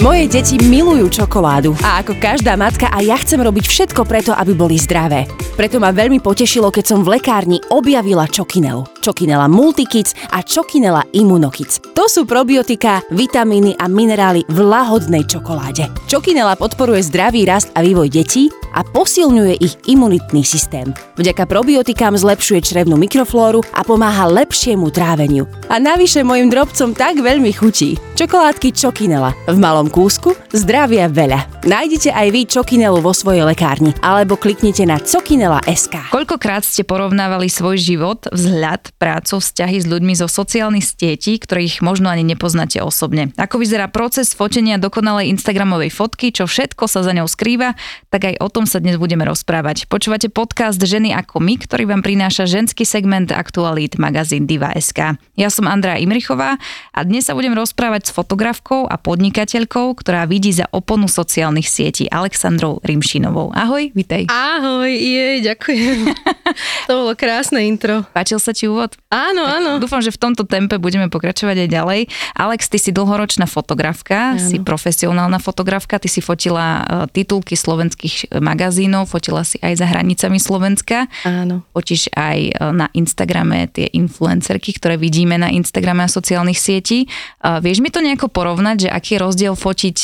Moje deti milujú čokoládu a ako každá matka aj ja chcem robiť všetko preto, aby boli zdravé. Preto ma veľmi potešilo, keď som v lekárni objavila Čokinelu. Čokinela Multikids a Čokinela Immunokids. To sú probiotika, vitamíny a minerály v lahodnej čokoláde. Čokinela podporuje zdravý rast a vývoj detí a posilňuje ich imunitný systém. Vďaka probiotikám zlepšuje črevnú mikroflóru a pomáha lepšiemu tráveniu. A navyše mojim drobcom tak veľmi chutí. Čokoládky Čokinela. V malom kúsku zdravia veľa. Nájdete aj vy Čokinelu vo svojej lekárni alebo kliknite na cokinela.sk. Koľkokrát ste porovnávali svoj život, vzhľad, prácu, vzťahy s ľuďmi zo sociálnych sietí, ktorých možno ani nepoznáte osobne? Ako vyzerá proces fotenia dokonalej Instagramovej fotky, čo všetko sa za ňou skrýva, tak aj o tom sa dnes budeme rozprávať. Počúvate podcast Ženy ako my, ktorý vám prináša ženský segment aktualít magazín Diva.sk. Ja som Andrea Imrichová a dnes sa budem rozprávať s fotografkou a podnikateľkou, ktorá vidí za oponu sociálnych sietí Alexandrou Rimšinovou. Ahoj, vitej. Ahoj, jej, ďakujem. to bolo krásne intro. Páčil sa ti úvod? Áno, áno. Dúfam, že v tomto tempe budeme pokračovať aj ďalej. Alex, ty si dlhoročná fotografka, áno. si profesionálna fotografka, ty si fotila uh, titulky slovenských e, magazínov, fotila si aj za hranicami Slovenska. Áno. Fotíš aj uh, na Instagrame tie influencerky, ktoré vidíme na Instagrame a sociálnych sietí. Uh, vieš mi to nejako porovnať, že aký je rozdiel fotiť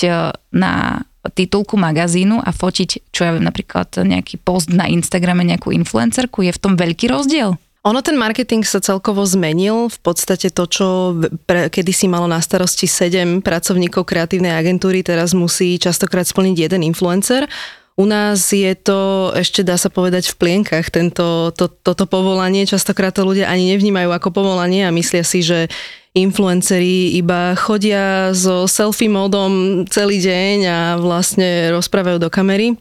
na titulku magazínu a fotiť, čo ja viem, napríklad nejaký post na Instagrame, nejakú influencerku, je v tom veľký rozdiel? Ono ten marketing sa celkovo zmenil. V podstate to, čo pre, kedysi malo na starosti 7 pracovníkov kreatívnej agentúry, teraz musí častokrát splniť jeden influencer. U nás je to, ešte dá sa povedať, v plienkach tento, to, toto povolanie. Častokrát to ľudia ani nevnímajú ako povolanie a myslia si, že influenceri iba chodia so selfie módom celý deň a vlastne rozprávajú do kamery.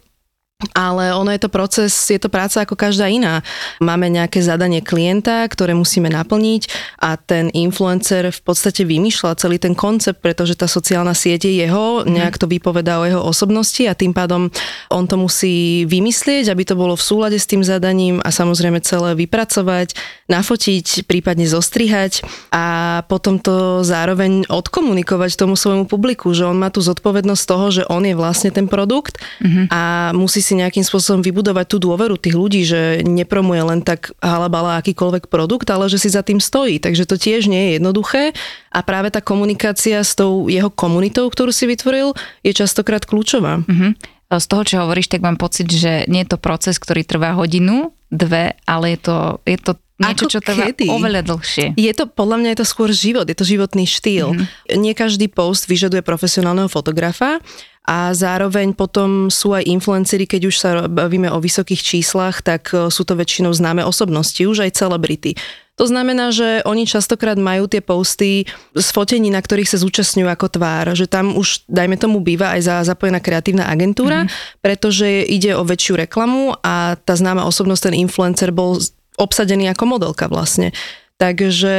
Ale ono je to proces, je to práca ako každá iná. Máme nejaké zadanie klienta, ktoré musíme naplniť a ten influencer v podstate vymýšľa celý ten koncept, pretože tá sociálna sieť je jeho, mhm. nejak to vypovedá o jeho osobnosti a tým pádom on to musí vymyslieť, aby to bolo v súlade s tým zadaním a samozrejme celé vypracovať, nafotiť, prípadne zostrihať a potom to zároveň odkomunikovať tomu svojmu publiku, že on má tu zodpovednosť toho, že on je vlastne ten produkt mm-hmm. a musí si nejakým spôsobom vybudovať tú dôveru tých ľudí, že nepromuje len tak halabala akýkoľvek produkt, ale že si za tým stojí. Takže to tiež nie je jednoduché a práve tá komunikácia s tou jeho komunitou, ktorú si vytvoril, je častokrát kľúčová. Mm-hmm. Z toho, čo hovoríš, tak mám pocit, že nie je to proces, ktorý trvá hodinu, dve, ale je to, je to niečo, Ako čo trvá kedy? oveľa dlhšie. Je to, podľa mňa je to skôr život, je to životný štýl. Mm-hmm. Nie každý post vyžaduje profesionálneho fotografa a zároveň potom sú aj influenceri, keď už sa bavíme o vysokých číslach, tak e, sú to väčšinou známe osobnosti, už aj celebrity. To znamená, že oni častokrát majú tie posty z fotení, na ktorých sa zúčastňujú ako tvár, že tam už, dajme tomu, býva aj za zapojená kreatívna agentúra, mm-hmm. pretože ide o väčšiu reklamu a tá známa osobnosť, ten influencer bol obsadený ako modelka vlastne. Takže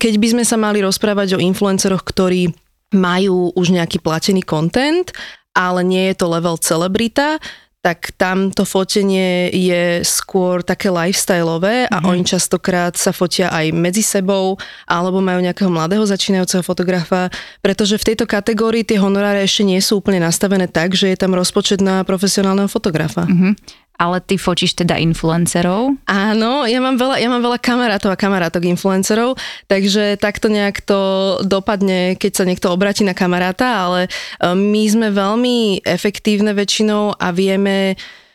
keď by sme sa mali rozprávať o influenceroch, ktorí majú už nejaký platený content, ale nie je to level celebrita, tak tam to fotenie je skôr také lifestyleové a mm-hmm. oni častokrát sa fotia aj medzi sebou alebo majú nejakého mladého začínajúceho fotografa, pretože v tejto kategórii tie honoráre ešte nie sú úplne nastavené tak, že je tam rozpočet na profesionálneho fotografa. Mm-hmm ale ty fotíš teda influencerov? Áno, ja mám veľa, ja mám veľa kamarátov a kamarátok influencerov, takže takto nejak to dopadne, keď sa niekto obratí na kamaráta, ale e, my sme veľmi efektívne väčšinou a vieme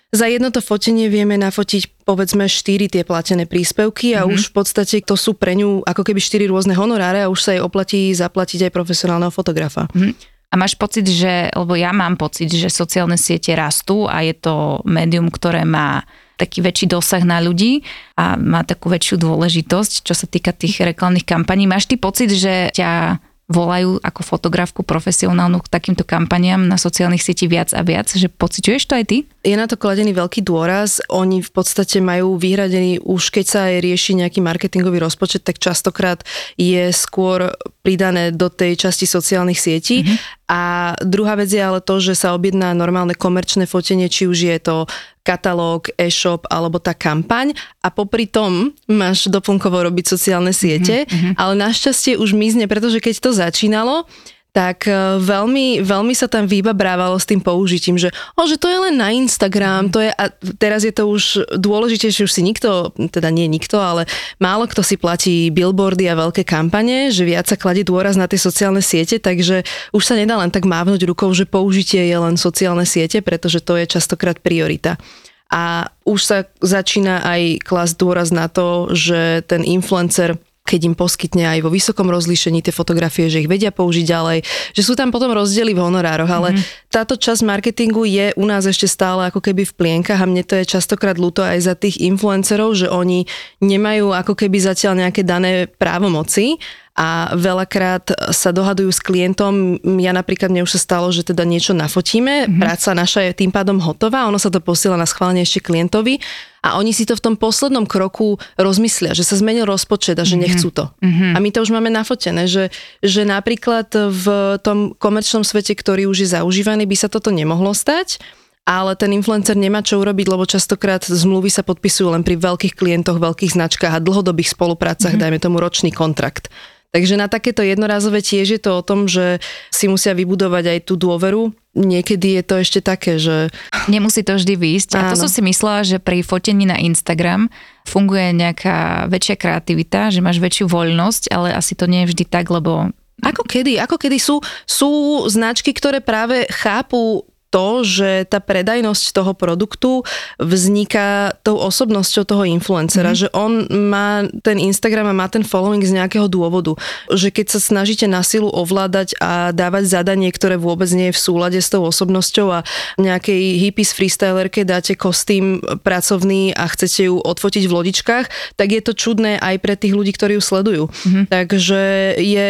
za jedno to fotenie vieme nafotiť povedzme 4 tie platené príspevky a mm-hmm. už v podstate to sú pre ňu ako keby 4 rôzne honoráre a už sa jej oplatí zaplatiť aj profesionálneho fotografa. Mm-hmm. A máš pocit, že, lebo ja mám pocit, že sociálne siete rastú a je to médium, ktoré má taký väčší dosah na ľudí a má takú väčšiu dôležitosť, čo sa týka tých reklamných kampaní. Máš ty pocit, že ťa volajú ako fotografku profesionálnu k takýmto kampaniám na sociálnych sieti viac a viac, že pociťuješ to aj ty? je na to kladený veľký dôraz. Oni v podstate majú vyhradený, už keď sa aj rieši nejaký marketingový rozpočet, tak častokrát je skôr pridané do tej časti sociálnych sietí. Mm-hmm. A druhá vec je ale to, že sa objedná normálne komerčné fotenie, či už je to katalóg, e-shop alebo tá kampaň a popri tom máš doplnkovo robiť sociálne siete, mm-hmm. ale našťastie už mizne, pretože keď to začínalo, tak e, veľmi, veľmi sa tam vybabrávalo s tým použitím, že, o, že to je len na Instagram, to je, a teraz je to už dôležitejšie, už si nikto, teda nie nikto, ale málo kto si platí billboardy a veľké kampane, že viac sa kladie dôraz na tie sociálne siete, takže už sa nedá len tak mávnuť rukou, že použitie je len sociálne siete, pretože to je častokrát priorita. A už sa začína aj klasť dôraz na to, že ten influencer keď im poskytne aj vo vysokom rozlíšení tie fotografie, že ich vedia použiť ďalej, že sú tam potom rozdiely v honorároch, ale mm-hmm. táto časť marketingu je u nás ešte stále ako keby v plienkach a mne to je častokrát ľúto aj za tých influencerov, že oni nemajú ako keby zatiaľ nejaké dané právomoci a veľakrát sa dohadujú s klientom. Ja napríklad, mne už sa stalo, že teda niečo nafotíme, mm-hmm. práca naša je tým pádom hotová, ono sa to posiela na schválenie ešte klientovi a oni si to v tom poslednom kroku rozmyslia, že sa zmenil rozpočet a že mm-hmm. nechcú to. Mm-hmm. A my to už máme nafotené, že, že napríklad v tom komerčnom svete, ktorý už je zaužívaný, by sa toto nemohlo stať, ale ten influencer nemá čo urobiť, lebo častokrát zmluvy sa podpisujú len pri veľkých klientoch, veľkých značkách a dlhodobých spoluprácach, mm-hmm. dajme tomu ročný kontrakt. Takže na takéto jednorázové tiež je to o tom, že si musia vybudovať aj tú dôveru. Niekedy je to ešte také, že... Nemusí to vždy výjsť. A to som si myslela, že pri fotení na Instagram funguje nejaká väčšia kreativita, že máš väčšiu voľnosť, ale asi to nie je vždy tak, lebo ako kedy? Ako kedy sú, sú značky, ktoré práve chápu to, že tá predajnosť toho produktu vzniká tou osobnosťou toho influencera, mm. že on má ten Instagram a má ten following z nejakého dôvodu. Že keď sa snažíte na silu ovládať a dávať zadanie, ktoré vôbec nie je v súlade s tou osobnosťou a nejakej hippies freestylerke dáte kostým pracovný a chcete ju odfotiť v lodičkách, tak je to čudné aj pre tých ľudí, ktorí ju sledujú. Mm. Takže je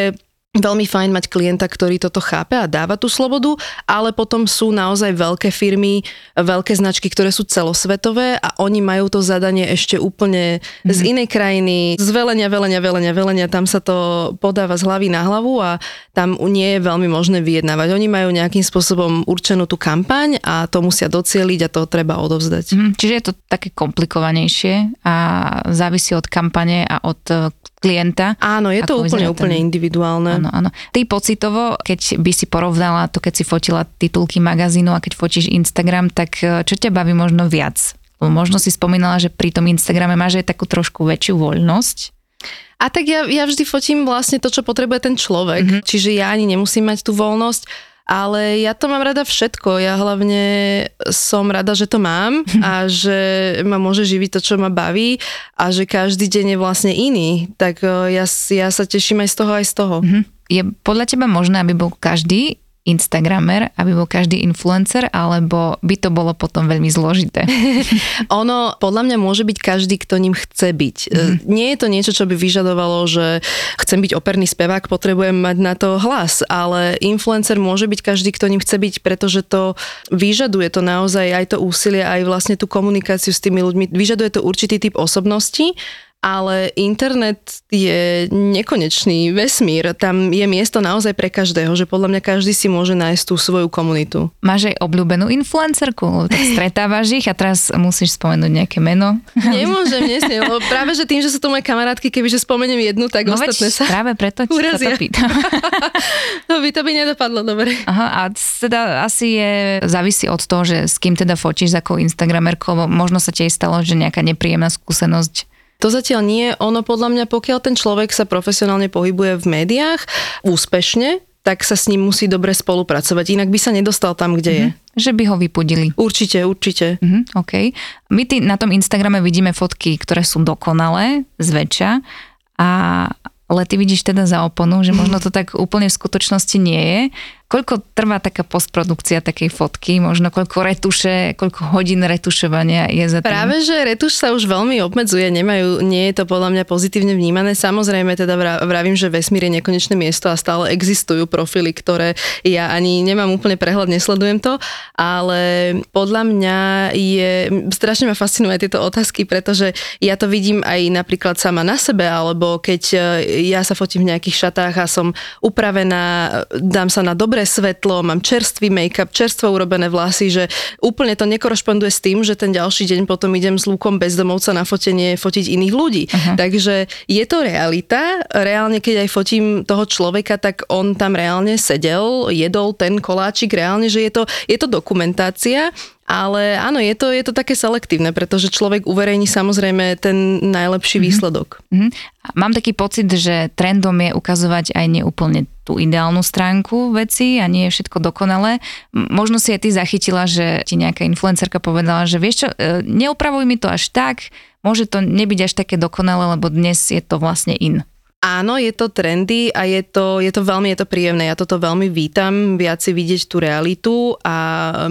veľmi fajn mať klienta, ktorý toto chápe a dáva tú slobodu, ale potom sú naozaj veľké firmy, veľké značky, ktoré sú celosvetové a oni majú to zadanie ešte úplne mm-hmm. z mhm. inej krajiny, z velenia, velenia, velenia, velenia, tam sa to podáva z hlavy na hlavu a tam nie je veľmi možné vyjednávať. Oni majú nejakým spôsobom určenú tú kampaň a to musia docieliť a to treba odovzdať. Mm, čiže je to také komplikovanejšie a závisí od kampane a od klienta. Áno, je to úplne, ten... úplne individuálne. Áno, áno. Ty pocitovo, keď by si porovnala to, keď si fotila titulky magazínu a keď fotíš Instagram, tak e, čo ťa baví možno viac? Možno si spomínala, že pri tom Instagrame máš aj takú trošku väčšiu voľnosť. A tak ja, ja vždy fotím vlastne to, čo potrebuje ten človek. Mm-hmm. Čiže ja ani nemusím mať tú voľnosť ale ja to mám rada všetko. Ja hlavne som rada, že to mám a že ma môže živiť to, čo ma baví a že každý deň je vlastne iný. Tak eh, ja, ja sa teším aj z toho, aj z toho. Mhm. Je podľa teba možné, aby bol každý Instagramer, aby bol každý influencer, alebo by to bolo potom veľmi zložité? ono podľa mňa môže byť každý, kto ním chce byť. Mm. Nie je to niečo, čo by vyžadovalo, že chcem byť operný spevák, potrebujem mať na to hlas, ale influencer môže byť každý, kto ním chce byť, pretože to vyžaduje to naozaj aj to úsilie, aj vlastne tú komunikáciu s tými ľuďmi, vyžaduje to určitý typ osobnosti ale internet je nekonečný vesmír. Tam je miesto naozaj pre každého, že podľa mňa každý si môže nájsť tú svoju komunitu. Máš aj obľúbenú influencerku, tak stretávaš ich a teraz musíš spomenúť nejaké meno. Nemôžem, nesmiem, lebo práve, že tým, že sú to moje kamarátky, kebyže spomeniem jednu, tak no ostatné sa práve preto ti urazia. to pýtam. no by to by nedopadlo dobre. Aha, a teda asi je, závisí od toho, že s kým teda fotíš, s akou Instagramerkou, možno sa ti stalo, že nejaká nepríjemná skúsenosť to zatiaľ nie. Ono podľa mňa, pokiaľ ten človek sa profesionálne pohybuje v médiách úspešne, tak sa s ním musí dobre spolupracovať, inak by sa nedostal tam, kde mm-hmm. je. Že by ho vypudili. Určite, určite. Mm-hmm, OK. My ty na tom Instagrame vidíme fotky, ktoré sú dokonalé, zväčša, a, ale ty vidíš teda za oponu, že možno to tak úplne v skutočnosti nie je. Koľko trvá taká postprodukcia takej fotky? Možno koľko retuše, koľko hodín retušovania je za tým? Práve, že retuš sa už veľmi obmedzuje, nemajú, nie je to podľa mňa pozitívne vnímané. Samozrejme, teda vravím, že vesmír je nekonečné miesto a stále existujú profily, ktoré ja ani nemám úplne prehľad, nesledujem to, ale podľa mňa je, strašne ma fascinujú tieto otázky, pretože ja to vidím aj napríklad sama na sebe, alebo keď e, ja sa fotím v nejakých šatách a som upravená, dám sa na dobré dobré svetlo, mám čerstvý make-up, čerstvo urobené vlasy, že úplne to nekorešponduje s tým, že ten ďalší deň potom idem s lúkom bezdomovca na fotenie fotiť iných ľudí. Uh-huh. Takže je to realita. Reálne, keď aj fotím toho človeka, tak on tam reálne sedel, jedol ten koláčik reálne, že je to, je to dokumentácia ale áno, je to, je to také selektívne, pretože človek uverejní samozrejme ten najlepší mm-hmm. výsledok. Mm-hmm. Mám taký pocit, že trendom je ukazovať aj neúplne tú ideálnu stránku veci a nie je všetko dokonalé. Možno si aj ty zachytila, že ti nejaká influencerka povedala, že vieš čo, e, neupravuj mi to až tak, môže to nebyť až také dokonalé, lebo dnes je to vlastne in. Áno, je to trendy a je to, je to veľmi je to príjemné. Ja toto veľmi vítam, viac si vidieť tú realitu a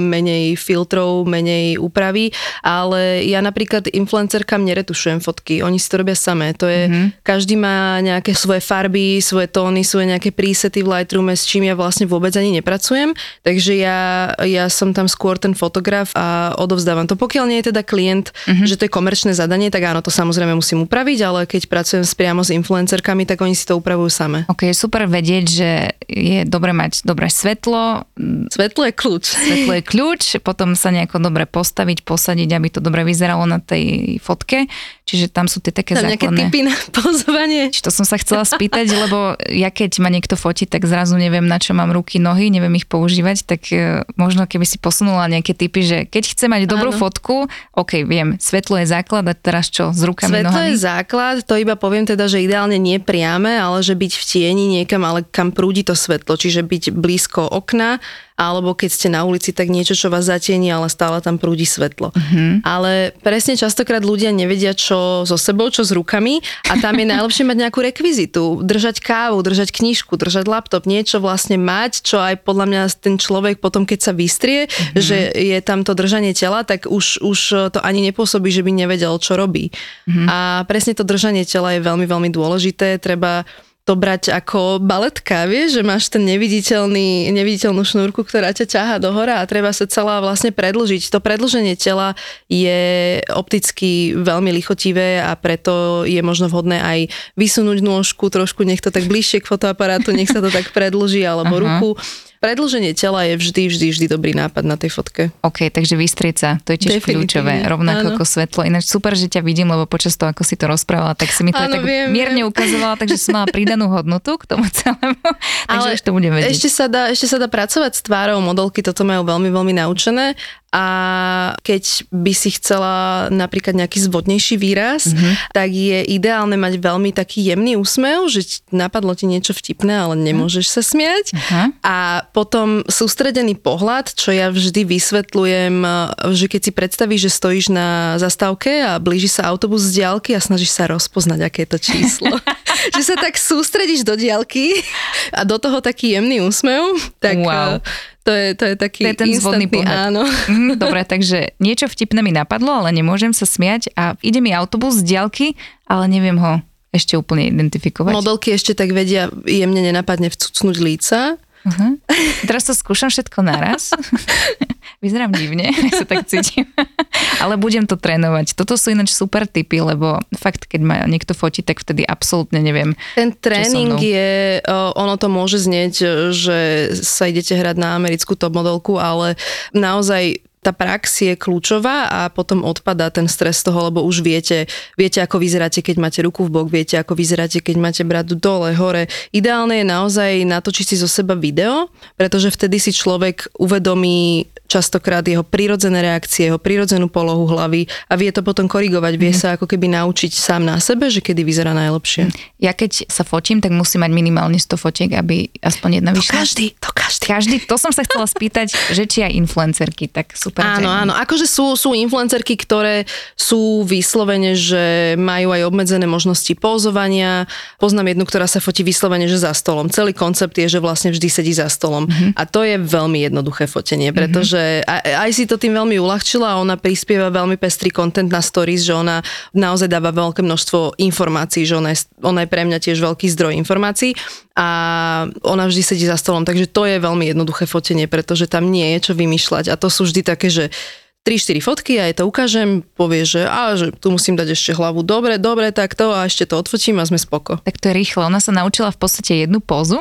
menej filtrov, menej úpravy, ale ja napríklad influencerkám neretušujem fotky, oni si to robia samé. To je, mm-hmm. každý má nejaké svoje farby, svoje tóny, svoje nejaké prísety v Lightroome, s čím ja vlastne vôbec ani nepracujem, takže ja, ja som tam skôr ten fotograf a odovzdávam to. Pokiaľ nie je teda klient, mm-hmm. že to je komerčné zadanie, tak áno, to samozrejme musím upraviť, ale keď pracujem priamo s influencerkami, vecami, tak oni si to upravujú same. Ok, super vedieť, že je dobre mať dobré svetlo. Svetlo je kľúč. Svetlo je kľúč, potom sa nejako dobre postaviť, posadiť, aby to dobre vyzeralo na tej fotke. Čiže tam sú tie také tam základné... nejaké typy na pozovanie. Či to som sa chcela spýtať, lebo ja keď ma niekto fotí, tak zrazu neviem, na čo mám ruky, nohy, neviem ich používať, tak e, možno keby si posunula nejaké typy, že keď chce mať dobrú Áno. fotku, ok, viem, svetlo je základ a teraz čo, s rukami, svetlo nohami? je základ, to iba poviem teda, že ideálne nie priame, ale že byť v tieni niekam, ale kam prúdi to svetlo, čiže byť blízko okna, alebo keď ste na ulici, tak niečo, čo vás zatieni, ale stále tam prúdi svetlo. Uh-huh. Ale presne častokrát ľudia nevedia, čo so sebou, čo s rukami a tam je najlepšie mať nejakú rekvizitu, držať kávu, držať knižku, držať laptop, niečo vlastne mať, čo aj podľa mňa ten človek potom, keď sa vystrie, uh-huh. že je tam to držanie tela, tak už, už to ani nepôsobí, že by nevedel, čo robí. Uh-huh. A presne to držanie tela je veľmi, veľmi dôležité. Treba to brať ako baletka, vieš, že máš ten neviditeľný, neviditeľnú šnúrku, ktorá ťa ťaha do hora a treba sa celá vlastne predlžiť. To predlženie tela je opticky veľmi lichotivé a preto je možno vhodné aj vysunúť nôžku trošku, nech to tak bližšie k fotoaparátu, nech sa to tak predlží, alebo Aha. ruku Predlženie tela je vždy, vždy, vždy dobrý nápad na tej fotke. OK, takže vystrieť sa, to je tiež kľúčové, rovnako áno. ako svetlo. Ináč super, že ťa vidím, lebo počas toho, ako si to rozprávala, tak si mi to áno, tak viem, mierne viem. ukazovala, takže som mala pridanú hodnotu k tomu celému. takže Ale ešte to budem vedieť. Ešte sa, dá, ešte sa dá pracovať s tvárou, modelky toto majú veľmi, veľmi naučené a keď by si chcela napríklad nejaký zvodnejší výraz, mm-hmm. tak je ideálne mať veľmi taký jemný úsmev, že napadlo ti niečo vtipné, ale nemôžeš sa smiať. Uh-huh. A potom sústredený pohľad, čo ja vždy vysvetľujem, že keď si predstavíš, že stojíš na zastávke a blíži sa autobus z diálky a snažíš sa rozpoznať, aké je to číslo. že sa tak sústredíš do diálky a do toho taký jemný úsmev, tak wow. To je, to je taký to je ten zvodný pohľad. áno. Mm, dobre, takže niečo vtipné mi napadlo, ale nemôžem sa smiať a ide mi autobus z diaľky, ale neviem ho ešte úplne identifikovať. Modelky ešte tak vedia jemne nenapadne vcucnúť líca. Uh-huh. Teraz to skúšam všetko naraz. Vyzerám divne, sa tak cítim. Ale budem to trénovať. Toto sú ináč super tipy, lebo fakt, keď ma niekto fotí, tak vtedy absolútne neviem. Ten tréning je, ono to môže znieť, že sa idete hrať na americkú top modelku, ale naozaj tá prax je kľúčová a potom odpadá ten stres toho, lebo už viete, viete ako vyzeráte, keď máte ruku v bok, viete ako vyzeráte, keď máte bradu dole, hore. Ideálne je naozaj natočiť si zo seba video, pretože vtedy si človek uvedomí častokrát jeho prirodzené reakcie, jeho prirodzenú polohu hlavy a vie to potom korigovať, vie Mhm. sa ako keby naučiť sám na sebe, že kedy vyzerá najlepšie. Ja keď sa fotím, tak musím mať minimálne 100 fotiek, aby aspoň jedna To vyšla. každý, to každý. Každý, to som sa chcela spýtať, že či aj influencerky, tak super. Áno, áno. Akože sú, sú influencerky, ktoré sú vyslovene, že majú aj obmedzené možnosti pózovania. Poznám jednu, ktorá sa fotí vyslovene, že za stolom. Celý koncept je, že vlastne vždy sedí za stolom. Mhm. A to je veľmi jednoduché fotenie, pretože aj, aj si to tým veľmi uľahčila a ona prispieva veľmi pestrý content na stories, že ona naozaj dáva veľké množstvo informácií, že ona je, ona je pre mňa tiež veľký zdroj informácií a ona vždy sedí za stolom, takže to je veľmi jednoduché fotenie, pretože tam nie je čo vymýšľať a to sú vždy také, že 3-4 fotky a ja to ukážem, povie, že, a, že tu musím dať ešte hlavu, dobre, dobre, tak to a ešte to odfotím a sme spoko. Tak to je rýchle. Ona sa naučila v podstate jednu pózu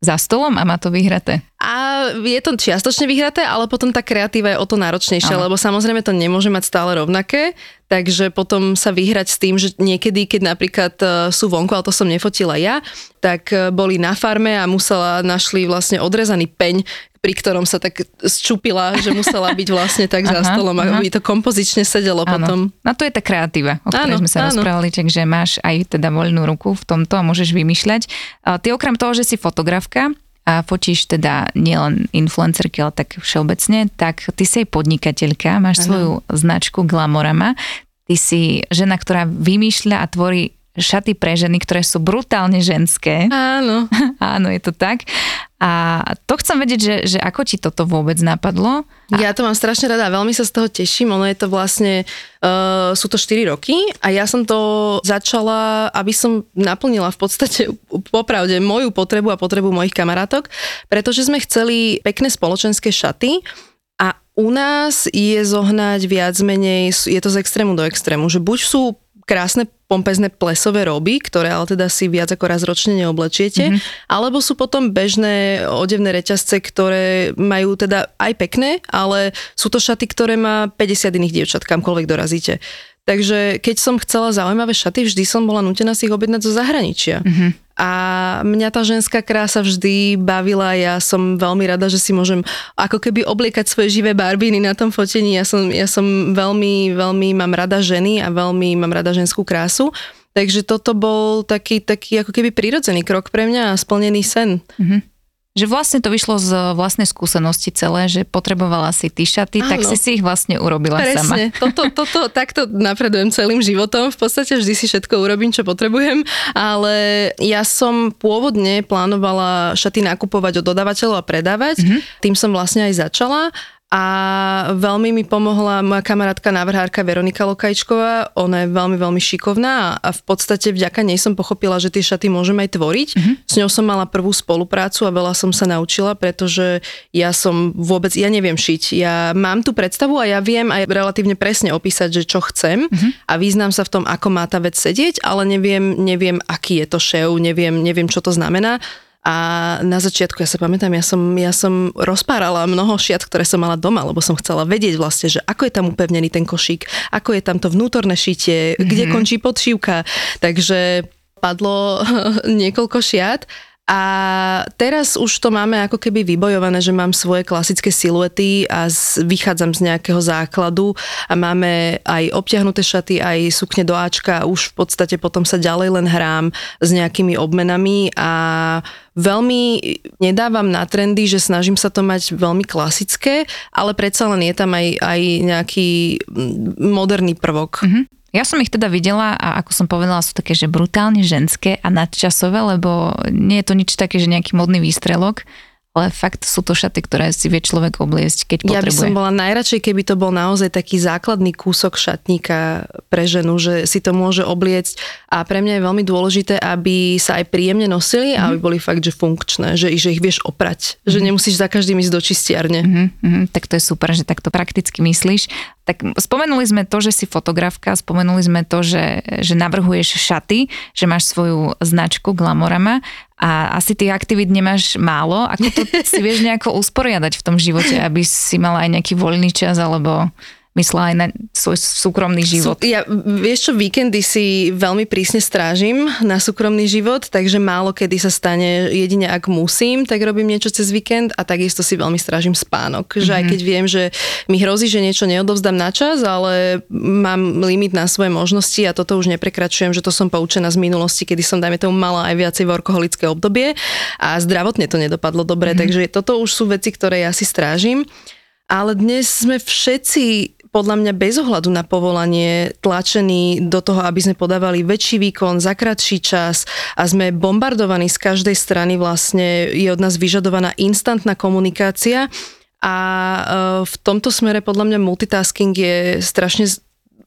za stolom a má to vyhraté. A je to čiastočne vyhraté, ale potom tá kreatíva je o to náročnejšia, Áno. lebo samozrejme to nemôže mať stále rovnaké, takže potom sa vyhrať s tým, že niekedy, keď napríklad e, sú vonku, ale to som nefotila ja, tak e, boli na farme a musela, našli vlastne odrezaný peň, pri ktorom sa tak zčupila, že musela byť vlastne tak za Aha, stolom, aha. aby to kompozične sedelo potom. Áno. No to je tá kreatíva, o ktorej Áno, sme sa áno. rozprávali, takže máš aj teda voľnú ruku v tomto a môžeš vymýšľať. Ty okrem toho, že si fotografka, a fotíš teda nielen influencerky, ale tak všeobecne, tak ty si aj podnikateľka, máš Áno. svoju značku Glamorama, ty si žena, ktorá vymýšľa a tvorí šaty pre ženy, ktoré sú brutálne ženské. Áno. Áno, je to tak. A to chcem vedieť, že, že ako ti toto vôbec napadlo? Ja to mám strašne rada a veľmi sa z toho teším. Ono je to vlastne, uh, sú to 4 roky a ja som to začala, aby som naplnila v podstate popravde moju potrebu a potrebu mojich kamarátok, pretože sme chceli pekné spoločenské šaty a u nás je zohnať viac menej, je to z extrému do extrému, že buď sú krásne pompezné plesové roby, ktoré ale teda si viac ako raz ročne neoblečiete, mm-hmm. alebo sú potom bežné odevné reťazce, ktoré majú teda aj pekné, ale sú to šaty, ktoré má 50 iných dievčat, kamkoľvek dorazíte. Takže keď som chcela zaujímavé šaty, vždy som bola nutená si ich objednať zo zahraničia. Mm-hmm. A mňa tá ženská krása vždy bavila, ja som veľmi rada, že si môžem ako keby obliekať svoje živé barbiny na tom fotení. Ja som, ja som veľmi, veľmi mám rada ženy a veľmi mám rada ženskú krásu. Takže toto bol taký, taký ako keby prirodzený krok pre mňa a splnený sen. Že vlastne to vyšlo z vlastnej skúsenosti celé, že potrebovala si ty šaty, tak Áno. si si ich vlastne urobila sama. Presne, toto, toto, takto napredujem celým životom, v podstate vždy si všetko urobím, čo potrebujem, ale ja som pôvodne plánovala šaty nakupovať od dodávateľov a predávať, mm-hmm. tým som vlastne aj začala a veľmi mi pomohla moja kamarátka návrhárka Veronika Lokajčková, ona je veľmi, veľmi šikovná a v podstate vďaka nej som pochopila, že tie šaty môžem aj tvoriť. Mm-hmm. S ňou som mala prvú spoluprácu a veľa som sa naučila, pretože ja som vôbec, ja neviem šiť. Ja mám tú predstavu a ja viem aj relatívne presne opísať, že čo chcem mm-hmm. a význam sa v tom, ako má tá vec sedieť, ale neviem, neviem, aký je to šév, neviem, neviem, čo to znamená. A na začiatku, ja sa pamätám, ja som, ja som rozpárala mnoho šiat, ktoré som mala doma, lebo som chcela vedieť vlastne, že ako je tam upevnený ten košík, ako je tam to vnútorné šitie, mm-hmm. kde končí podšívka. Takže padlo niekoľko šiat a teraz už to máme ako keby vybojované, že mám svoje klasické siluety a z, vychádzam z nejakého základu a máme aj obťahnuté šaty, aj sukne do Ačka a už v podstate potom sa ďalej len hrám s nejakými obmenami a veľmi nedávam na trendy, že snažím sa to mať veľmi klasické, ale predsa len je tam aj, aj nejaký moderný prvok. Mm-hmm. Ja som ich teda videla a ako som povedala, sú také, že brutálne ženské a nadčasové, lebo nie je to nič také, že nejaký modný výstrelok, ale fakt sú to šaty, ktoré si vie človek obliecť, keď Ja by potrebuje. som bola najradšej, keby to bol naozaj taký základný kúsok šatníka pre ženu, že si to môže obliecť a pre mňa je veľmi dôležité, aby sa aj príjemne nosili a aby boli fakt, že funkčné, že, že ich vieš oprať, že nemusíš za každým ísť do čistiarne. Mhm, mhm, tak to je super, že takto prakticky myslíš. Tak spomenuli sme to, že si fotografka, spomenuli sme to, že, že navrhuješ šaty, že máš svoju značku Glamorama a asi tých aktivít nemáš málo. Ako to si vieš nejako usporiadať v tom živote, aby si mala aj nejaký voľný čas alebo myslela aj na svoj súkromný život. Sú, ja, vieš čo, víkendy si veľmi prísne strážim na súkromný život, takže málo kedy sa stane jedine ak musím, tak robím niečo cez víkend a takisto si veľmi strážim spánok. Mm-hmm. Že aj mhm. keď viem, že mi hrozí, že niečo neodovzdám na čas, ale mám limit na svoje možnosti a toto už neprekračujem, že to som poučená z minulosti, kedy som, dajme tomu, mala aj viacej workoholické obdobie a zdravotne to nedopadlo dobre, mm-hmm. takže toto už sú veci, ktoré ja si strážim. Ale dnes sme všetci podľa mňa bez ohľadu na povolanie tlačení do toho, aby sme podávali väčší výkon za kratší čas a sme bombardovaní z každej strany vlastne je od nás vyžadovaná instantná komunikácia. A e, v tomto smere podľa mňa multitasking je strašne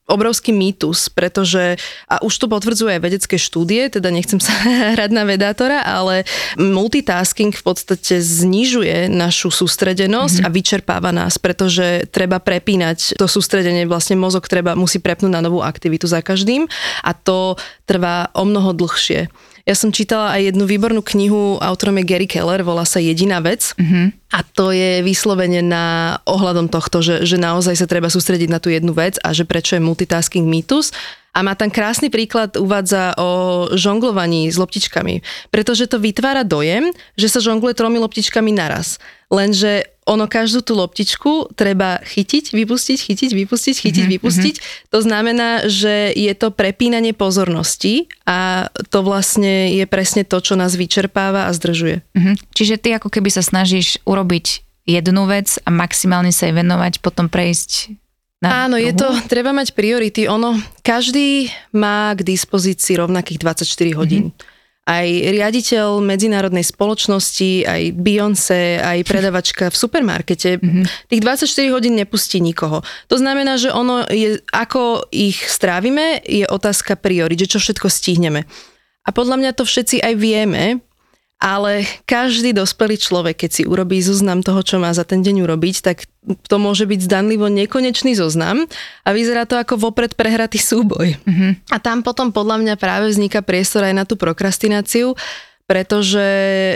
obrovský mýtus, pretože, a už to potvrdzuje aj vedecké štúdie, teda nechcem sa hrať na vedátora, ale multitasking v podstate znižuje našu sústredenosť mm-hmm. a vyčerpáva nás, pretože treba prepínať to sústredenie, vlastne mozog treba, musí prepnúť na novú aktivitu za každým a to trvá o mnoho dlhšie. Ja som čítala aj jednu výbornú knihu, autorom je Gary Keller, volá sa Jediná vec. Mm-hmm. A to je vyslovene na ohľadom tohto, že, že naozaj sa treba sústrediť na tú jednu vec a že prečo je multitasking mýtus. A má tam krásny príklad, uvádza o žonglovaní s loptičkami, pretože to vytvára dojem, že sa žongluje tromi loptičkami naraz. Lenže ono každú tú loptičku treba chytiť, vypustiť, chytiť, vypustiť, chytiť, mm-hmm. vypustiť. To znamená, že je to prepínanie pozornosti a to vlastne je presne to, čo nás vyčerpáva a zdržuje. Mm-hmm. Čiže ty ako keby sa snažíš urobiť jednu vec a maximálne sa jej venovať, potom prejsť na Áno, druhú? je to, treba mať priority. Ono, každý má k dispozícii rovnakých 24 hodín. Mm-hmm aj riaditeľ medzinárodnej spoločnosti, aj Beyoncé, aj predavačka v supermarkete. Mm-hmm. Tých 24 hodín nepustí nikoho. To znamená, že ono je, ako ich strávime, je otázka priorit, že čo všetko stihneme. A podľa mňa to všetci aj vieme, ale každý dospelý človek, keď si urobí zoznam toho, čo má za ten deň urobiť, tak to môže byť zdanlivo nekonečný zoznam a vyzerá to ako vopred prehratý súboj. Mm-hmm. A tam potom podľa mňa práve vzniká priestor aj na tú prokrastináciu, pretože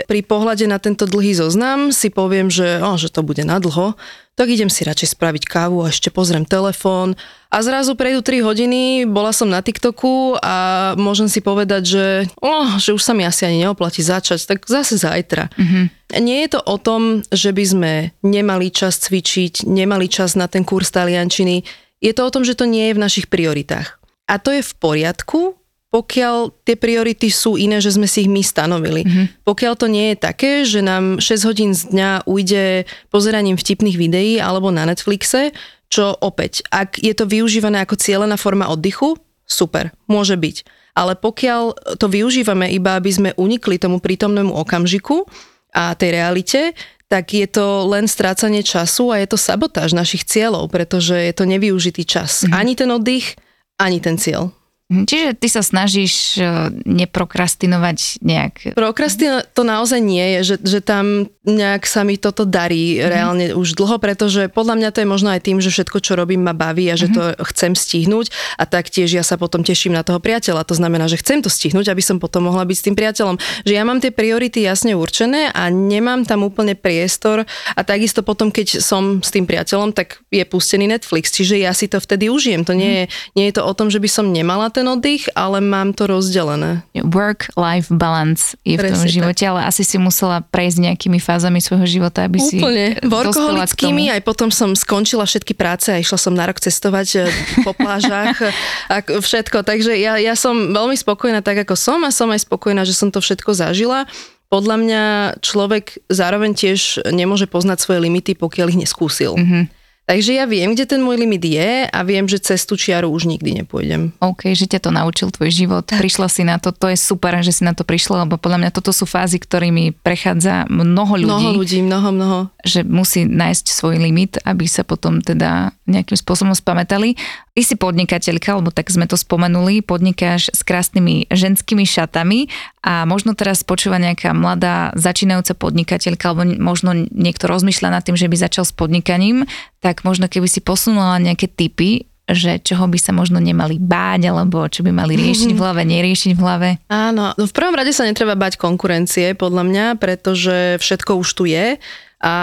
pri pohľade na tento dlhý zoznam si poviem, že, oh, že to bude na dlho, tak idem si radšej spraviť kávu a ešte pozriem telefón a zrazu prejdú 3 hodiny, bola som na TikToku a môžem si povedať, že, oh, že už sa mi asi ani neoplatí začať, tak zase zajtra. Mm-hmm. Nie je to o tom, že by sme nemali čas cvičiť, nemali čas na ten kurz taliančiny, je to o tom, že to nie je v našich prioritách. A to je v poriadku, pokiaľ tie priority sú iné, že sme si ich my stanovili. Mm-hmm. Pokiaľ to nie je také, že nám 6 hodín z dňa ujde pozeraním vtipných videí alebo na Netflixe, čo opäť, ak je to využívané ako cieľená forma oddychu, super, môže byť. Ale pokiaľ to využívame iba, aby sme unikli tomu prítomnému okamžiku a tej realite, tak je to len strácanie času a je to sabotáž našich cieľov, pretože je to nevyužitý čas. Mm-hmm. Ani ten oddych, ani ten cieľ. Mhm, čiže ty sa snažíš e, neprokrastinovať nejak... Prokrastin to naozaj nie je, že, že tam nejak sa mi toto darí mm-hmm. reálne už dlho, pretože podľa mňa to je možno aj tým, že všetko, čo robím, ma baví a že mm-hmm. to chcem stihnúť a taktiež ja sa potom teším na toho priateľa. To znamená, že chcem to stihnúť, aby som potom mohla byť s tým priateľom. Že ja mám tie priority jasne určené a nemám tam úplne priestor a takisto potom, keď som s tým priateľom, tak je pustený Netflix, čiže ja si to vtedy užijem. To nie je, nie je to o tom, že by som nemala ten oddych, ale mám to rozdelené. Work-life balance je v Presne tom živote, tak. ale asi si musela prejsť nejakými fázami svojho života, aby si Úplne. Workoholickými, aj potom som skončila všetky práce a išla som na rok cestovať eh, po plážach a všetko. Takže ja, ja som veľmi spokojná tak, ako som a som aj spokojná, že som to všetko zažila podľa mňa človek zároveň tiež nemôže poznať svoje limity, pokiaľ ich neskúsil. Mm-hmm. Takže ja viem, kde ten môj limit je a viem, že cez tú čiaru už nikdy nepôjdem. OK, že ťa to naučil tvoj život. Prišla si na to, to je super, že si na to prišla, lebo podľa mňa toto sú fázy, ktorými prechádza mnoho ľudí. Mnoho ľudí, mnoho, mnoho. Že musí nájsť svoj limit, aby sa potom teda nejakým spôsobom spamätali. Ty si podnikateľka, lebo tak sme to spomenuli, podnikáš s krásnymi ženskými šatami a možno teraz počúva nejaká mladá začínajúca podnikateľka, alebo možno niekto rozmýšľa nad tým, že by začal s podnikaním, tak možno keby si posunula nejaké typy, že čoho by sa možno nemali báť, alebo čo by mali riešiť v hlave, neriešiť v hlave? Áno, no v prvom rade sa netreba bať konkurencie, podľa mňa, pretože všetko už tu je a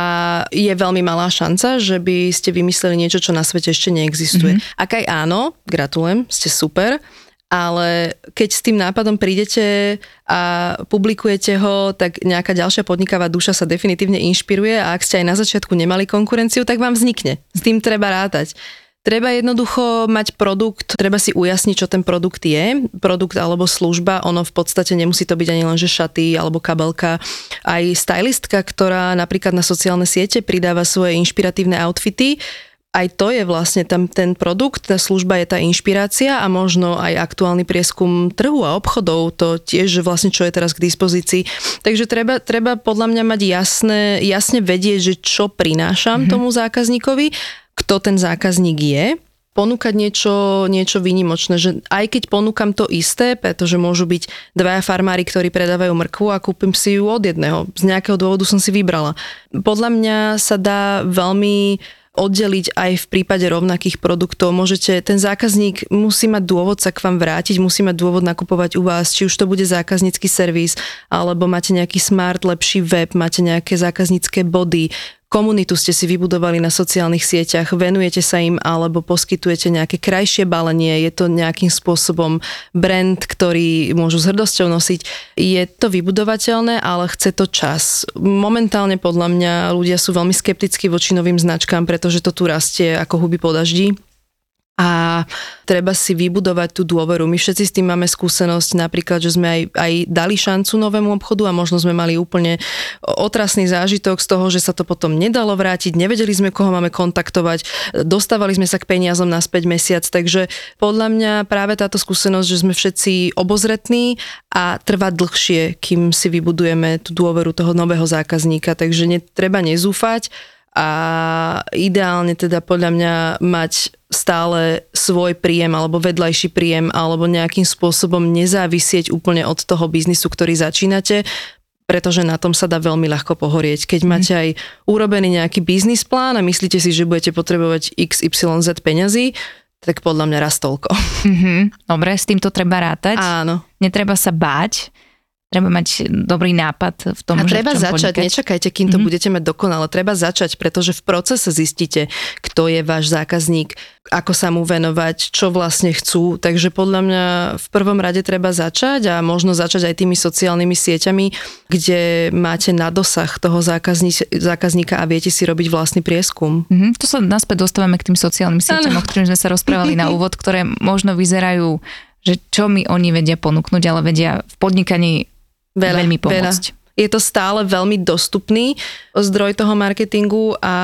je veľmi malá šanca, že by ste vymysleli niečo, čo na svete ešte neexistuje. Mm-hmm. Ak aj áno, gratulujem, ste super, ale keď s tým nápadom prídete a publikujete ho, tak nejaká ďalšia podnikavá duša sa definitívne inšpiruje a ak ste aj na začiatku nemali konkurenciu, tak vám vznikne. S tým treba rátať. Treba jednoducho mať produkt, treba si ujasniť, čo ten produkt je. Produkt alebo služba, ono v podstate nemusí to byť ani len, že šaty alebo kabelka. Aj stylistka, ktorá napríklad na sociálne siete pridáva svoje inšpiratívne outfity, aj to je vlastne tam ten produkt, tá služba je tá inšpirácia a možno aj aktuálny prieskum trhu a obchodov, to tiež vlastne čo je teraz k dispozícii. Takže treba, treba podľa mňa mať jasné, jasne vedieť, že čo prinášam mm-hmm. tomu zákazníkovi kto ten zákazník je, ponúkať niečo, niečo výnimočné, že aj keď ponúkam to isté, pretože môžu byť dvaja farmári, ktorí predávajú mrkvu a kúpim si ju od jedného. Z nejakého dôvodu som si vybrala. Podľa mňa sa dá veľmi oddeliť aj v prípade rovnakých produktov. Môžete, ten zákazník musí mať dôvod sa k vám vrátiť, musí mať dôvod nakupovať u vás, či už to bude zákaznícky servis, alebo máte nejaký smart, lepší web, máte nejaké zákaznícke body, komunitu ste si vybudovali na sociálnych sieťach, venujete sa im alebo poskytujete nejaké krajšie balenie, je to nejakým spôsobom brand, ktorý môžu s hrdosťou nosiť. Je to vybudovateľné, ale chce to čas. Momentálne podľa mňa ľudia sú veľmi skeptickí voči novým značkám, pretože to tu rastie ako huby po daždi a treba si vybudovať tú dôveru. My všetci s tým máme skúsenosť, napríklad, že sme aj, aj dali šancu novému obchodu a možno sme mali úplne otrasný zážitok z toho, že sa to potom nedalo vrátiť, nevedeli sme, koho máme kontaktovať, dostávali sme sa k peniazom naspäť mesiac, takže podľa mňa práve táto skúsenosť, že sme všetci obozretní a trvá dlhšie, kým si vybudujeme tú dôveru toho nového zákazníka, takže netreba nezúfať a ideálne teda podľa mňa mať stále svoj príjem alebo vedľajší príjem alebo nejakým spôsobom nezávisieť úplne od toho biznisu, ktorý začínate, pretože na tom sa dá veľmi ľahko pohorieť. Keď mm. máte aj urobený nejaký biznis plán a myslíte si, že budete potrebovať XYZ peňazí, tak podľa mňa raz toľko. Mm-hmm. Dobre, s týmto treba rátať. Áno. Netreba sa báť treba mať dobrý nápad v tom, A že treba začať, podnikať. nečakajte, kým to mm-hmm. budete mať dokonale, treba začať, pretože v procese zistíte, kto je váš zákazník, ako sa mu venovať, čo vlastne chcú, takže podľa mňa v prvom rade treba začať a možno začať aj tými sociálnymi sieťami, kde máte na dosah toho zákazníka a viete si robiť vlastný prieskum. Mm-hmm. To sa naspäť dostávame k tým sociálnym sieťam, o ktorým sme sa rozprávali na úvod, ktoré možno vyzerajú že čo mi oni vedia ponúknuť, ale vedia v podnikaní veľa, veľmi pomôcť. Veľa. Je to stále veľmi dostupný zdroj toho marketingu a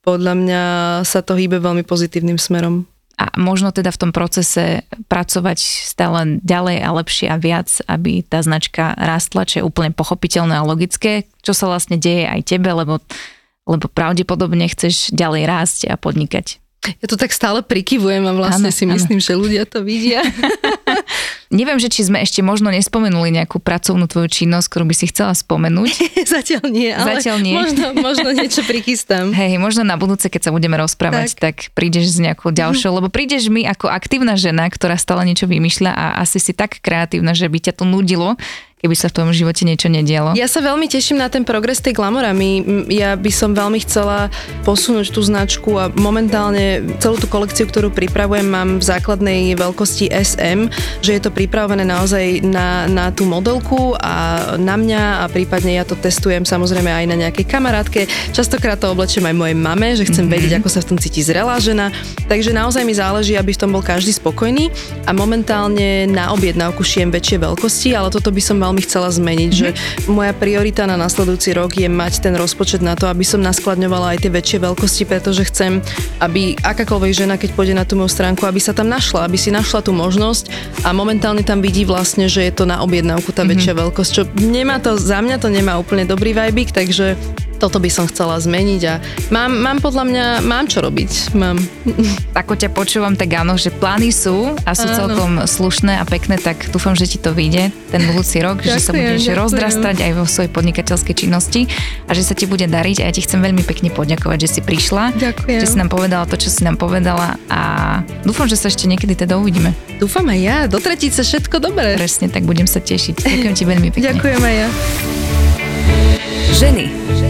podľa mňa sa to hýbe veľmi pozitívnym smerom. A možno teda v tom procese pracovať stále ďalej a lepšie a viac, aby tá značka rastla, čo je úplne pochopiteľné a logické, čo sa vlastne deje aj tebe, lebo, lebo pravdepodobne chceš ďalej rásť a podnikať. Ja to tak stále prikyvujem a vlastne ano, si myslím, ano. že ľudia to vidia. Neviem, že či sme ešte možno nespomenuli nejakú pracovnú tvoju činnosť, ktorú by si chcela spomenúť. Zatiaľ nie, ale Zatiaľ nie. Možno, možno niečo prichystám. Hej, možno na budúce, keď sa budeme rozprávať, tak, tak prídeš s nejakou ďalšou, lebo prídeš mi ako aktívna žena, ktorá stále niečo vymýšľa a asi si tak kreatívna, že by ťa to nudilo, keby sa v tom živote niečo nedialo. Ja sa veľmi teším na ten progres tej Glamora. My, ja by som veľmi chcela posunúť tú značku a momentálne celú tú kolekciu, ktorú pripravujem, mám v základnej veľkosti SM, že je to pripravené naozaj na, na tú modelku a na mňa a prípadne ja to testujem samozrejme aj na nejakej kamarátke. Častokrát to oblečím aj mojej mame, že chcem mm-hmm. vedieť, ako sa v tom cíti zrelá žena. Takže naozaj mi záleží, aby v tom bol každý spokojný a momentálne na objednávku šijem väčšie veľkosti, ale toto by som mal veľmi chcela zmeniť, mm-hmm. že moja priorita na nasledujúci rok je mať ten rozpočet na to, aby som naskladňovala aj tie väčšie veľkosti, pretože chcem, aby akákoľvek žena, keď pôjde na tú moju stránku, aby sa tam našla, aby si našla tú možnosť a momentálne tam vidí vlastne, že je to na objednávku tá mm-hmm. väčšia veľkosť, čo nemá to, za mňa to nemá úplne dobrý vibík, takže toto by som chcela zmeniť a mám, mám podľa mňa, mám čo robiť. Mám. Ako ťa počúvam, tak áno, že plány sú a sú áno. celkom slušné a pekné, tak dúfam, že ti to vyjde ten budúci rok, ďakujem, že sa budeš ďakujem. rozdrastať aj vo svojej podnikateľskej činnosti a že sa ti bude dariť a ja ti chcem veľmi pekne poďakovať, že si prišla, ďakujem. že si nám povedala to, čo si nám povedala a dúfam, že sa ešte niekedy teda uvidíme. Dúfam aj ja, do tretice všetko dobré. Presne, tak budem sa tešiť. Ďakujem ti veľmi pekne. Ďakujem aj ja. Ženy